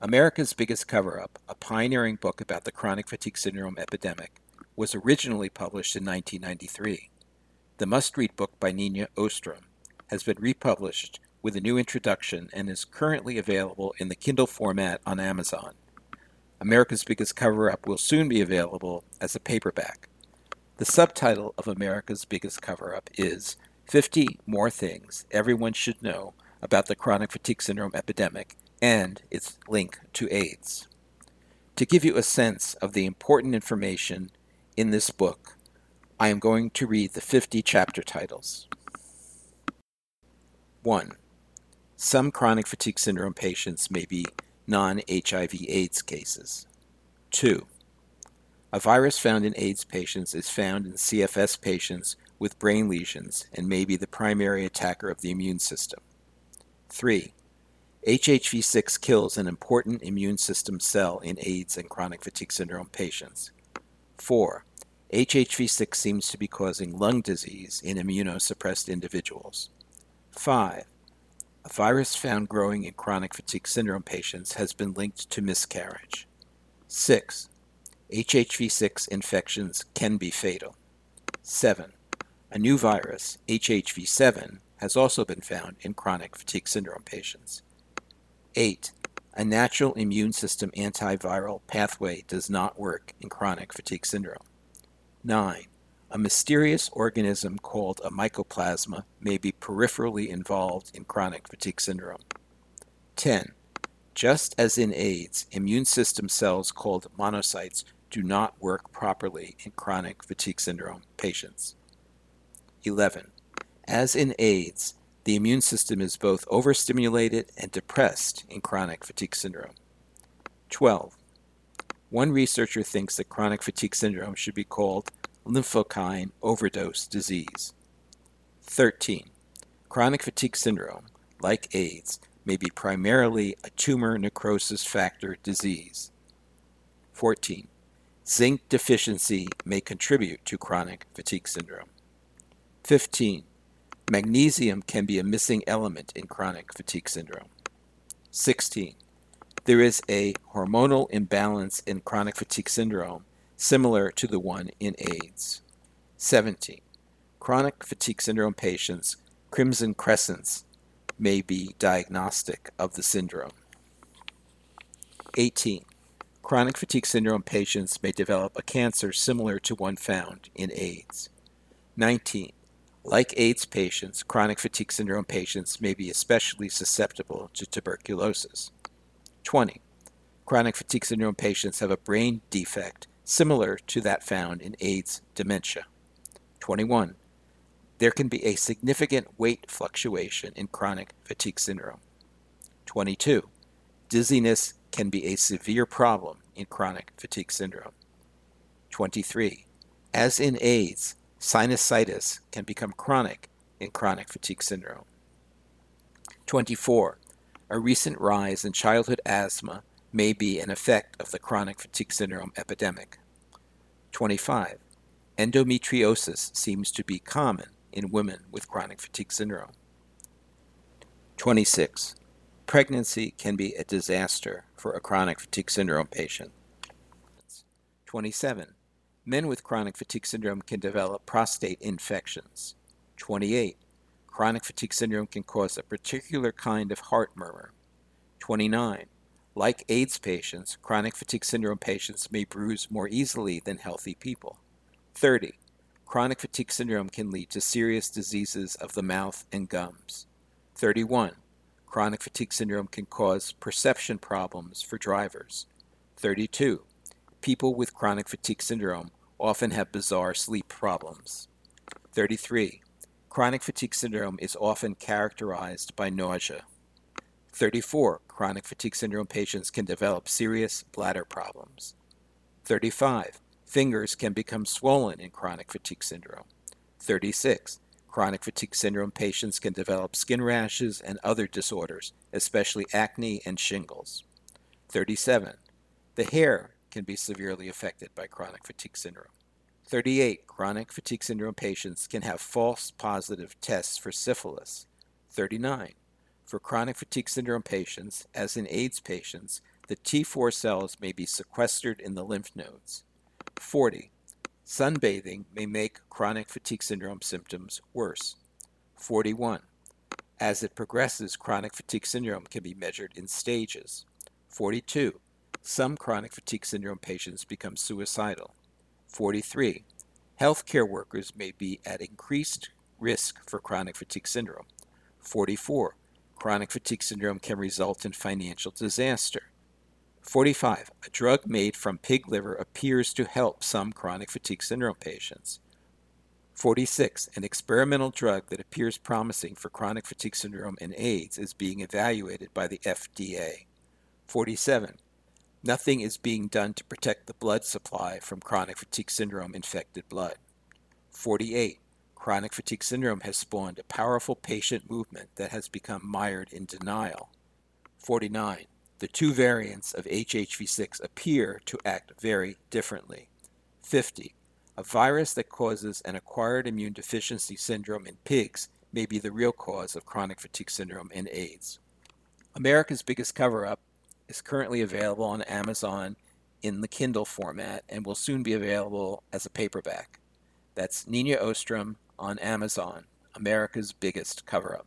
America's Biggest Cover Up, a pioneering book about the chronic fatigue syndrome epidemic, was originally published in 1993. The must read book by Neenyah Ostrom has been republished with a new introduction and is currently available in the Kindle format on Amazon. America's Biggest Cover Up will soon be available as a paperback. The subtitle of America's Biggest Cover Up is 50 More Things Everyone Should Know About the Chronic Fatigue Syndrome Epidemic and its link to AIDS. To give you a sense of the important information in this book, I am going to read the 50 chapter titles. 1. Some chronic fatigue syndrome patients may be non HIV AIDS cases. 2. A virus found in AIDS patients is found in CFS patients with brain lesions and may be the primary attacker of the immune system. 3. HHV6 kills an important immune system cell in AIDS and chronic fatigue syndrome patients. 4. HHV6 seems to be causing lung disease in immunosuppressed individuals. 5. A virus found growing in chronic fatigue syndrome patients has been linked to miscarriage. 6. HHV6 infections can be fatal. 7. A new virus, HHV7, has also been found in chronic fatigue syndrome patients. 8. A natural immune system antiviral pathway does not work in chronic fatigue syndrome. 9. A mysterious organism called a mycoplasma may be peripherally involved in chronic fatigue syndrome. 10. Just as in AIDS, immune system cells called monocytes do not work properly in chronic fatigue syndrome patients. 11. As in AIDS, the immune system is both overstimulated and depressed in chronic fatigue syndrome. 12. One researcher thinks that chronic fatigue syndrome should be called lymphokine overdose disease. 13. Chronic fatigue syndrome, like AIDS, may be primarily a tumor necrosis factor disease. 14. Zinc deficiency may contribute to chronic fatigue syndrome. 15. Magnesium can be a missing element in chronic fatigue syndrome. 16. There is a hormonal imbalance in chronic fatigue syndrome similar to the one in AIDS. 17. Chronic fatigue syndrome patients, crimson crescents, may be diagnostic of the syndrome. 18. Chronic fatigue syndrome patients may develop a cancer similar to one found in AIDS. 19. Like AIDS patients, chronic fatigue syndrome patients may be especially susceptible to tuberculosis. 20. Chronic fatigue syndrome patients have a brain defect similar to that found in AIDS dementia. 21. There can be a significant weight fluctuation in chronic fatigue syndrome. 22. Dizziness can be a severe problem in chronic fatigue syndrome. 23. As in AIDS, sinusitis can become chronic in chronic fatigue syndrome. 24. A recent rise in childhood asthma may be an effect of the chronic fatigue syndrome epidemic. 25. Endometriosis seems to be common in women with chronic fatigue syndrome. 26. Pregnancy can be a disaster for a chronic fatigue syndrome patient. 27. Men with chronic fatigue syndrome can develop prostate infections. 28. Chronic fatigue syndrome can cause a particular kind of heart murmur. 29. Like AIDS patients, chronic fatigue syndrome patients may bruise more easily than healthy people. 30. Chronic fatigue syndrome can lead to serious diseases of the mouth and gums. 31. Chronic fatigue syndrome can cause perception problems for drivers. 32. People with chronic fatigue syndrome often have bizarre sleep problems. 33. Chronic fatigue syndrome is often characterized by nausea. 34. Chronic fatigue syndrome patients can develop serious bladder problems. 35. Fingers can become swollen in chronic fatigue syndrome. 36. Chronic fatigue syndrome patients can develop skin rashes and other disorders, especially acne and shingles. 37. The hair can be severely affected by chronic fatigue syndrome. 38. Chronic fatigue syndrome patients can have false positive tests for syphilis. 39. For chronic fatigue syndrome patients, as in AIDS patients, the T4 cells may be sequestered in the lymph nodes. 40. Sunbathing may make chronic fatigue syndrome symptoms worse. 41. As it progresses, chronic fatigue syndrome can be measured in stages. 42. Some chronic fatigue syndrome patients become suicidal. 43. Healthcare workers may be at increased risk for chronic fatigue syndrome. 44. Chronic fatigue syndrome can result in financial disaster. 45. A drug made from pig liver appears to help some chronic fatigue syndrome patients. 46. An experimental drug that appears promising for chronic fatigue syndrome and AIDS is being evaluated by the FDA. 47. Nothing is being done to protect the blood supply from chronic fatigue syndrome infected blood. 48. Chronic fatigue syndrome has spawned a powerful patient movement that has become mired in denial. 49. The two variants of HHV6 appear to act very differently. 50. A virus that causes an acquired immune deficiency syndrome in pigs may be the real cause of chronic fatigue syndrome and AIDS. America's Biggest Cover Up is currently available on Amazon in the Kindle format and will soon be available as a paperback. That's Neenyah Ostrom on Amazon, America's Biggest Cover Up.